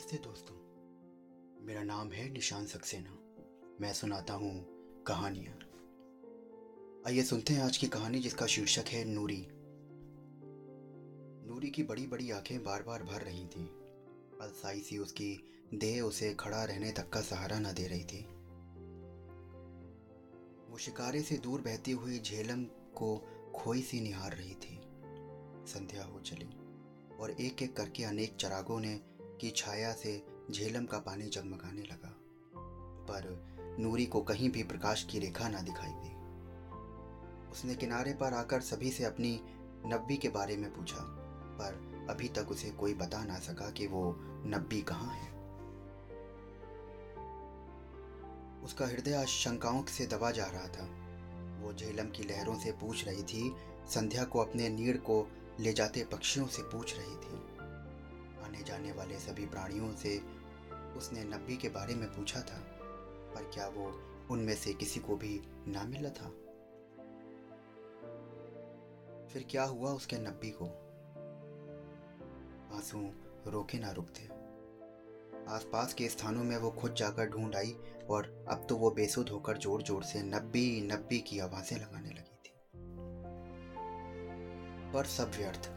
नमस्ते दोस्तों। मेरा नाम है निशान सक्सेना। मैं सुनाता हूँ कहानियाँ। आइए सुनते हैं आज की कहानी जिसका शीर्षक है नूरी। नूरी की बड़ी बड़ी आँखें बार बार भर रही थीं। अलसाई सी उसकी देह उसे खड़ा रहने तक का सहारा न दे रही थी। वो शिकारे से दूर बहती हुई झेलम को खोई सी निहार रही थी। संध्या हो चली और एक एक करके अनेक चरागों ने की छाया से झेलम का पानी जगमगाने लगा। पर नूरी को कहीं भी प्रकाश की रेखा ना दिखाई दी। उसने किनारे पर आकर सभी से अपनी नब्बी के बारे में पूछा, पर अभी तक उसे कोई बता ना सका कि वो नब्बी कहाँ है। उसका हृदय आशंकाओं से दबा जा रहा था। वो झेलम की लहरों से पूछ रही थी, संध्या को अपने नीड़ को ले जाते पक्षियों से पूछ रही थी। आने जाने वाले सभी प्राणियों से उसने नब्बी के बारे में पूछा था, पर क्या वो उनमें से किसी को भी ना मिला था? फिर क्या हुआ उसके नब्बी को? आँसू रोके ना रुकते। आसपास के स्थानों में वो खुद जाकर ढूंढ आई और अब तो वो बेसुध होकर ज़ोर ज़ोर से नब्बी नब्बी की आवाज़ें लगाने लगी थी। पर सब व्यर्थ।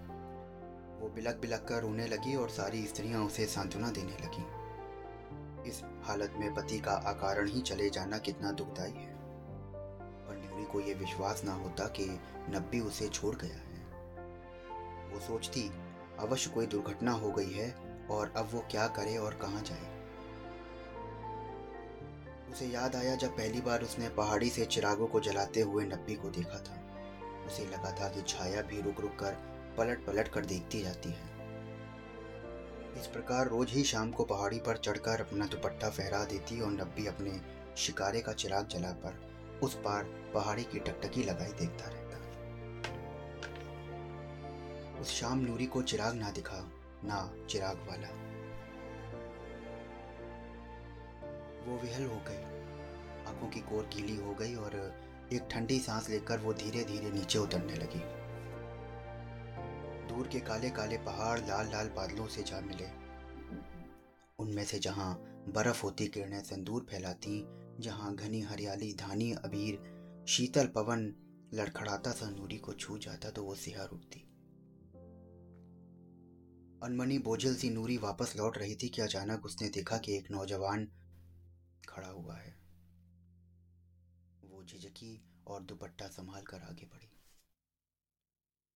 वो बिलक बिलक कर रोने लगी और सारी स्त्रियाँ उसे सांत्वना देने लगी। इस हालत में पति का अकारण ही चले जाना कितना दुखदाई है। पर न्यूरी को यह विश्वास ना होता कि नब्बी उसे छोड़ गया है। वो सोचती, अवश्य कोई दुर्घटना हो गई है और अब वो क्या करे और कहाँ जाए। उसे याद आया जब पहली बार उसने पहाड़ी से चिरागों को जलाते हुए नब्बी को देखा था। उसे लगा था कि छाया भी रुक रुक कर पलट पलट कर देखती जाती है। इस प्रकार रोज ही शाम को पहाड़ी पर चढ़कर अपना दुपट्टा फहरा देती और नब्बी अपने शिकारे का चिराग जला पर उस पार पहाड़ी की टकटकी लगाई देखता रहता। उस शाम नूरी को चिराग ना दिखा, ना चिराग वाला। वो विहल हो गई। आँखों की कोर गीली हो गई और एक ठंडी सांस लेकर वो धीरे धीरे नीचे उतरने लगी। दूर के काले काले पहाड़ लाल लाल बादलों से जा मिले। उनमें से जहाँ बर्फ़ होती किरणें संदूर फैलाती, जहाँ घनी हरियाली धानी अबीर, शीतल पवन लड़खड़ाता सा नूरी को छू जाता तो वो सिहार उठती अनमनी बोझल सी नूरी वापस लौट रही थी कि अचानक उसने देखा कि एक नौजवान खड़ा हुआ है। वो झिझकी और दुपट्टा संभाल कर आगे बढ़ी।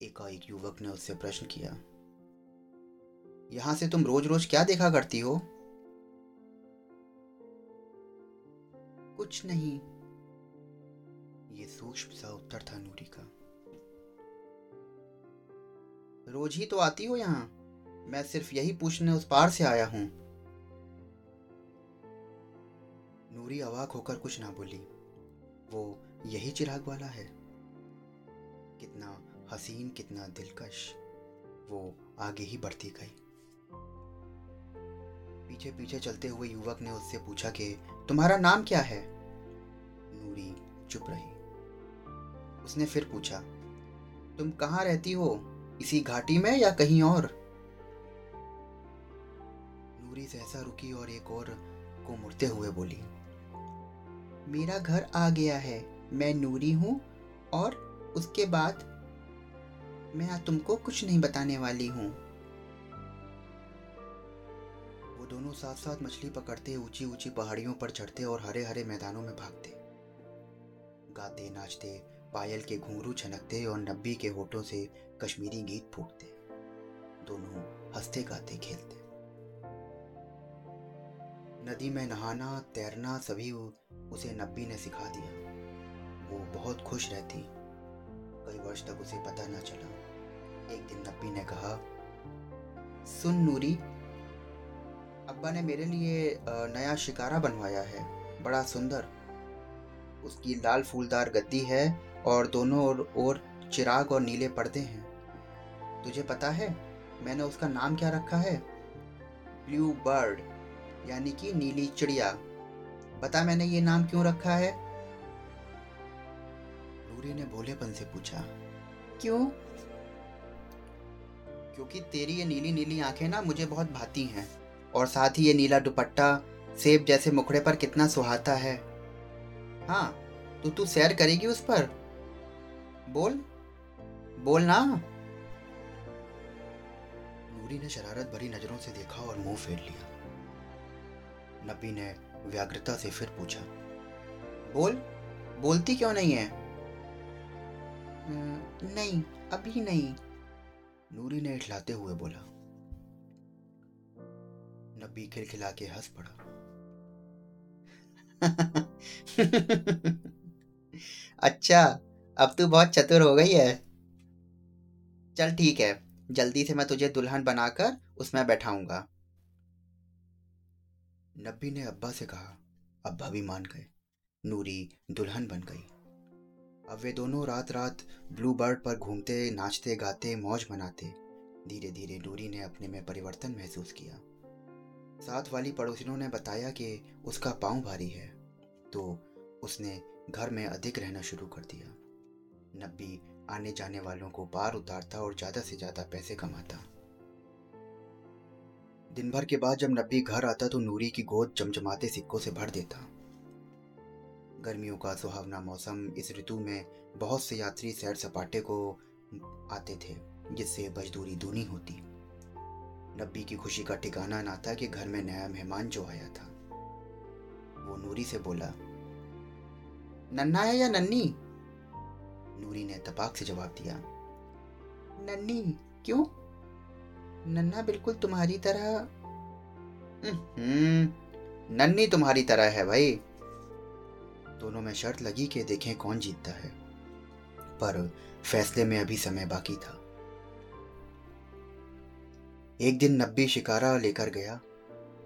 एकाएक युवक ने उससे प्रश्न किया, यहाँ से तुम रोज रोज क्या देखा करती हो? कुछ नहीं। ये सूक्ष्म सा उत्तर था नूरी का रोज ही तो आती हो यहाँ? मैं सिर्फ़ यही पूछने उस पार से आया हूँ। नूरी अवाक होकर कुछ ना बोली, वो यही चिराग वाला है। कितना हसीन कितना दिलकश वो आगे ही बढ़ती गई। पीछे पीछे चलते हुए युवक ने उससे पूछा कि, तुम्हारा नाम क्या है? नूरी चुप रही। उसने फिर पूछा, तुम कहाँ रहती हो? इसी घाटी में या कहीं और? नूरी सहसा रुकी और एक और को मुड़ते हुए बोली, मेरा घर आ गया है। मैं नूरी हूँ और उसके बाद मैं आज तुमको कुछ नहीं बताने वाली हूँ। वो दोनों साथ साथ मछली पकड़ते ऊँची ऊँची पहाड़ियों पर चढ़ते और हरे हरे मैदानों में भागते। गाते, नाचते, पायल के घुंघरू छनकते और नब्बी के होठों से कश्मीरी गीत फूटते। दोनों हँसते, गाते, खेलते। नदी में नहाना, तैरना सभी उसे नब्बी ने सिखा दिया। वो बहुत खुश रहती। कई वर्ष तक उसे पता ना चला। एक दिन नब्बी ने कहा सुन नूरी अब्बा ने मेरे लिए नया शिकारा बनवाया है बड़ा सुंदर। उसकी लाल फूलदार गद्दी है और दोनों ओर, ओर चिराग और नीले पर्दे हैं। तुझे पता है मैंने उसका नाम क्या रखा है? ब्लू बर्ड यानी कि नीली चिड़िया। बता मैंने ये नाम क्यों रखा है? नूरी ने भोलेपन से पूछा क्यों? क्योंकि तेरी ये नीली नीली आँखें ना मुझे बहुत भाती हैं और साथ ही ये नीला दुपट्टा सेब जैसे मुखड़े पर कितना सुहाता है। हाँ तो तू सैर करेगी उस पर? बोल बोल ना। नूरी ने शरारत भरी नज़रों से देखा और मुँह फेर लिया। नबी ने व्याग्रता से फिर पूछा बोल बोलती क्यों नहीं है? नहीं, अभी नहीं। नूरी ने इठलाते हुए बोला। नबी खिलखिला के हंस पड़ा। अच्छा अब तू बहुत चतुर हो गई है। चल ठीक है, जल्दी से मैं तुझे दुल्हन बनाकर उसमें बैठाऊँगा। नब्बी ने अब्बा से कहा। अब्बा भी मान गए। नूरी दुल्हन बन गई। अब वे दोनों रात रात ब्लू बर्ड पर घूमते, नाचते, गाते, मौज मनाते। धीरे धीरे नूरी ने अपने में परिवर्तन महसूस किया। साथ वाली पड़ोसिनों ने बताया कि उसका पाँव भारी है तो उसने घर में अधिक रहना शुरू कर दिया। नब्बी आने जाने वालों को पार उतारता और ज़्यादा से ज़्यादा पैसे कमाता। दिन भर के बाद जब नब्बी घर आता तो नूरी की गोद चमचमाते सिक्कों से भर देता। गर्मियों का सुहावना मौसम इस ऋतु में बहुत से यात्री सैर सपाटे को आते थे जिससे मजदूरी दूनी होती। नब्बी की खुशी का ठिकाना ना था कि घर में नया मेहमान जो आया था। वो नूरी से बोला नन्ना है या नन्नी? नूरी ने तपाक से जवाब दिया नन्नी क्यों? नन्ना बिल्कुल तुम्हारी तरह हम्म, नन्नी तुम्हारी तरह है भाई। दोनों में शर्त लगी कि देखें कौन जीतता है। पर फैसले में अभी समय बाकी था। एक दिन नब्बी शिकारा लेकर गया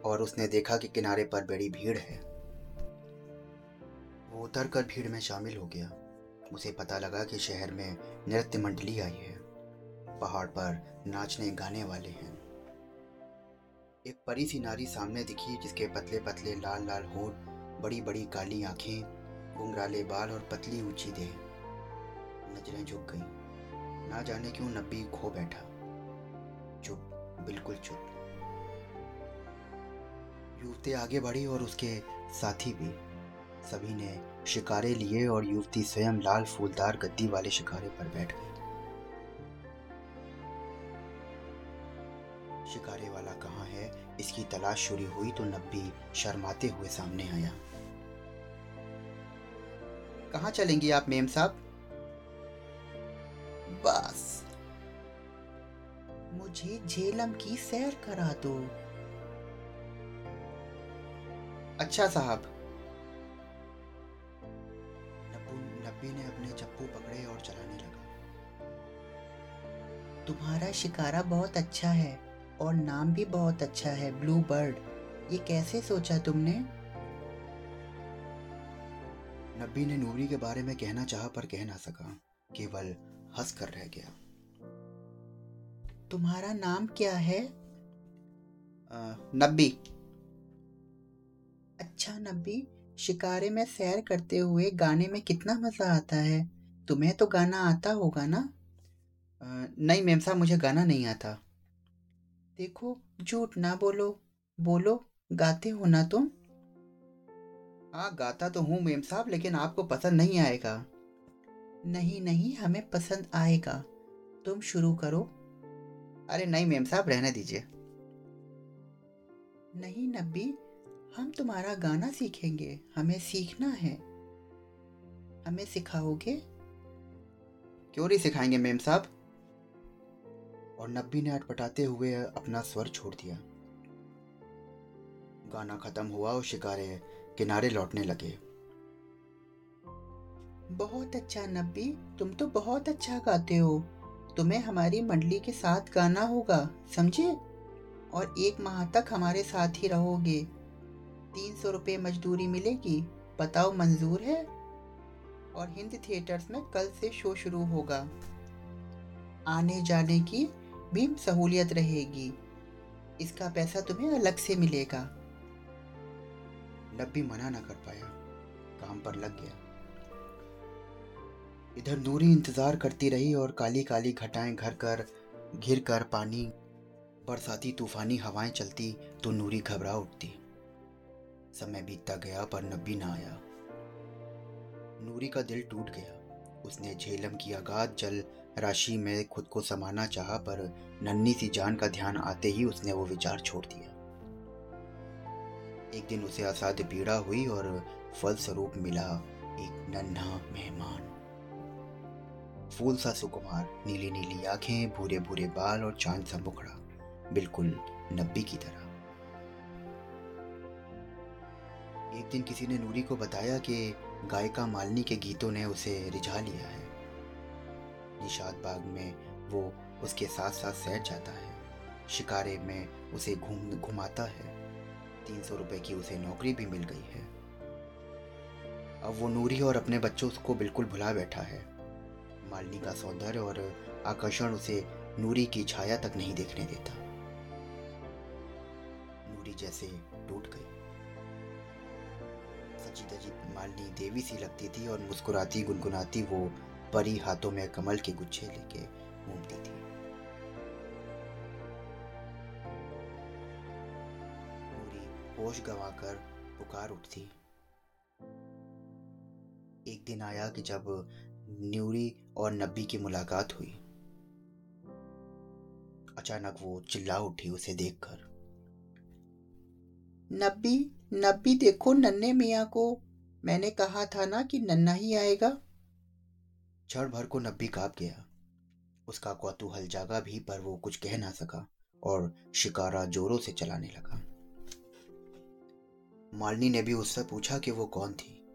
और उसने देखा कि किनारे पर बड़ी भीड़ है। वो उतर कर भीड़ में शामिल हो गया। उसे पता लगा कि शहर में नृत्य मंडली आई है। पहाड़ पर नाचने गाने वाले हैं। एक परी सी नारी सामने दिखी जिसके पतले पतले लाल लाल होठ बड़ी बड़ी काली आँखें घुंघराले बाल और पतली ऊँची देह। नज़रें झुक गईं। ना जाने क्यों नब्बी खो बैठा। चुप, बिल्कुल चुप। युवती आगे बढ़ी और उसके साथी भी। सभी ने शिकारे लिए और युवती स्वयं लाल फूलदार गद्दी वाले शिकारे पर बैठ गई। शिकारे वाला कहाँ है? इसकी तलाश शुरू हुई तो नब्बी शर्माते हुए सामने आया। कहाँ चलेंगी आप, मेम साहब? बस। मुझे झेलम की सैर करा दो। अच्छा साहब। नब्बी ने अपने चप्पू पकड़े और चलाने लगा। तुम्हारा शिकारा बहुत अच्छा है और नाम भी बहुत अच्छा है, ब्लू बर्ड। ये कैसे सोचा तुमने? नब्बी ने नूरी के बारे में कहना चाहा पर कह ना सका। केवल हंस कर रह गया। तुम्हारा नाम क्या है? नब्बी। अच्छा नब्बी शिकारे में सैर करते हुए गाने में कितना मज़ा आता है? तुम्हें तो गाना आता होगा ना? आ, नहीं मेम साहब मुझे गाना नहीं आता। देखो झूठ ना बोलो। बोलो गाते हो ना तुम? हाँ गाता तो हूँ मेम साहब, लेकिन आपको पसंद नहीं आएगा। नहीं नहीं, हमें पसंद आएगा। तुम शुरू करो। अरे नहीं मेम साहब, रहने दीजिए। नहीं नब्बी, हम तुम्हारा गाना सीखेंगे। हमें सीखना है। हमें सिखाओगे? क्यों नहीं सिखाएँगे मेम साहब? और नब्बी ने अटपटाते हुए अपना स्वर छोड़ दिया। गाना खत्म हुआ और शिकारे किनारे लौटने लगे। बहुत अच्छा नब्बी। तुम तो बहुत अच्छा गाते हो। तुम्हें हमारी मंडली के साथ गाना होगा, समझे? और एक माह तक हमारे साथ ही रहोगे। तीन सौ रुपये मजदूरी मिलेगी, बताओ मंजूर है? और हिंद थिएटर्स में कल से शो शुरू होगा। आने जाने की भी सहूलियत रहेगी। इसका पैसा तुम्हें अलग से मिलेगा। नब्बी मना ना कर पाया। काम पर लग गया। इधर नूरी इंतज़ार करती रही और काली काली घटाएँ घर कर घिर कर पानी, बरसाती तूफानी हवाएँ चलती तो नूरी घबरा उठती। समय बीतता गया पर नब्बी ना आया। नूरी का दिल टूट गया। उसने झेलम की अगाध जल राशि में खुद को समाना चाहा पर नन्ही सी जान का ध्यान आते ही उसने वो विचार छोड़ दिया। एक दिन उसे असाध्य पीड़ा हुई और फलस्वरूप मिला एक नन्हा मेहमान। फूल सा सुकुमार, नीली नीली आँखें, भूरे भूरे बाल और चाँद सा मुखड़ा, बिल्कुल नब्बी की तरह। एक दिन किसी ने नूरी को बताया कि गायिका मालिनी के गीतों ने उसे रिझा लिया है। निषाद बाग में वो उसके साथ साथ सैर जाता है, शिकारे में उसे घूम, घुमाता है। तीन सौ रुपए की उसे नौकरी भी मिल गई है। अब वो नूरी और अपने बच्चों को बिल्कुल भुला बैठा है। मालिनी का सौंदर्य और आकर्षण उसे नूरी की छाया तक नहीं देखने देता। नूरी जैसे टूट गई। सची दजी मालिनी देवी सी लगती थी और मुस्कुराती गुनगुनाती वो परी हाथों में कमल के गुच्छे लेके घूमती थी। होश गंवाकर पुकार उठती। एक दिन आया कि जब न्यूरी और नब्बी की मुलाकात हुई। अचानक वो चिल्ला उठी उसे देखकर। नब्बी नब्बी देखो नन्हे मियाँ को। मैंने कहा था ना कि नन्ना ही आएगा। क्षण भर को नब्बी काँप गया। उसका कौतूहल जागा भी पर वो कुछ कह ना सका और शिकारा जोरों से चलाने लगा। मालिनी ने भी उससे पूछा कि वो कौन थी,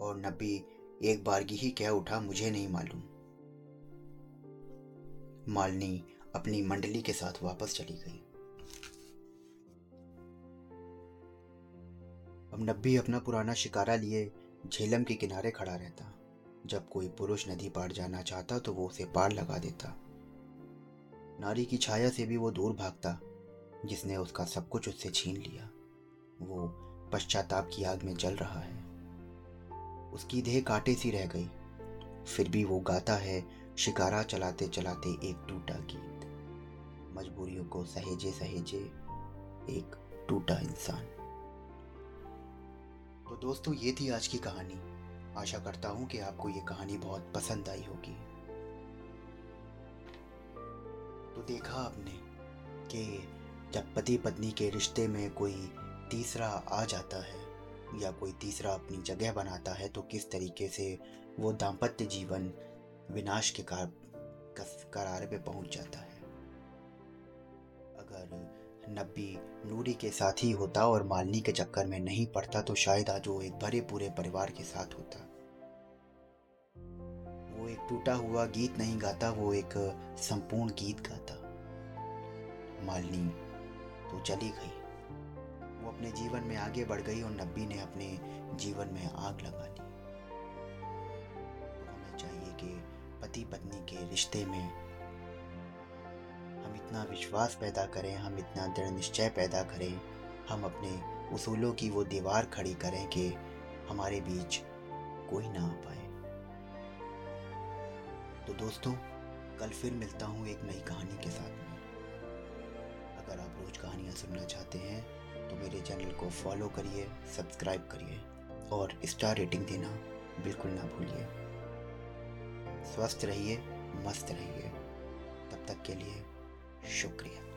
और नब्बी एक बारगी ही कह उठा, मुझे नहीं मालूम। मालिनी अपनी मंडली के साथ वापस चली गई। अब नब्बी अपना पुराना शिकारा लिए झेलम के किनारे खड़ा रहता। जब कोई पुरुष नदी पार जाना चाहता तो वो उसे पार लगा देता। नारी की छाया से भी वो दूर भागता, जिसने उसका सब कुछ उससे छीन लिया। वो पश्चाताप की आग में जल रहा है। उसकी देह कांटे सी रह गई। फिर भी वो गाता है शिकारा चलाते चलाते एक टूटा गीत। मजबूरियों को सहेजे सहेजे एक टूटा इंसान। तो दोस्तों, ये थी आज की कहानी। आशा करता हूँ कि आपको ये कहानी बहुत पसंद आई होगी। तो देखा आपने कि जब पति पत्नी के रिश्ते में कोई तीसरा आ जाता है या कोई तीसरा अपनी जगह बनाता है तो किस तरीके से वो दाम्पत्य जीवन विनाश के कार करार पे पहुँच जाता है। अगर नब्बी नूरी के साथ ही होता और मालनी के चक्कर में नहीं पड़ता तो शायद आज वो एक भरे पूरे परिवार के साथ होता। वो एक टूटा हुआ गीत नहीं गाता, वो एक संपूर्ण गीत गाता। मालनी तो चली गई। अपने जीवन में आगे बढ़ गई और नब्बी ने अपने जीवन में आग लगा ली हमें चाहिए कि पति पत्नी के रिश्ते में हम इतना विश्वास पैदा करें, हम इतना दृढ़ निश्चय पैदा करें, हम अपने उसूलों की वो दीवार खड़ी करें कि हमारे बीच कोई ना आ पाए। तो दोस्तों, कल फिर मिलता हूँ एक नई कहानी के साथ में। अगर आप रोज कहानियाँ सुनना चाहते हैं तो मेरे चैनल को फॉलो करिए, सब्सक्राइब करिए और स्टार रेटिंग देना बिल्कुल ना भूलिए। स्वस्थ रहिए, मस्त रहिए। तब तक के लिए शुक्रिया।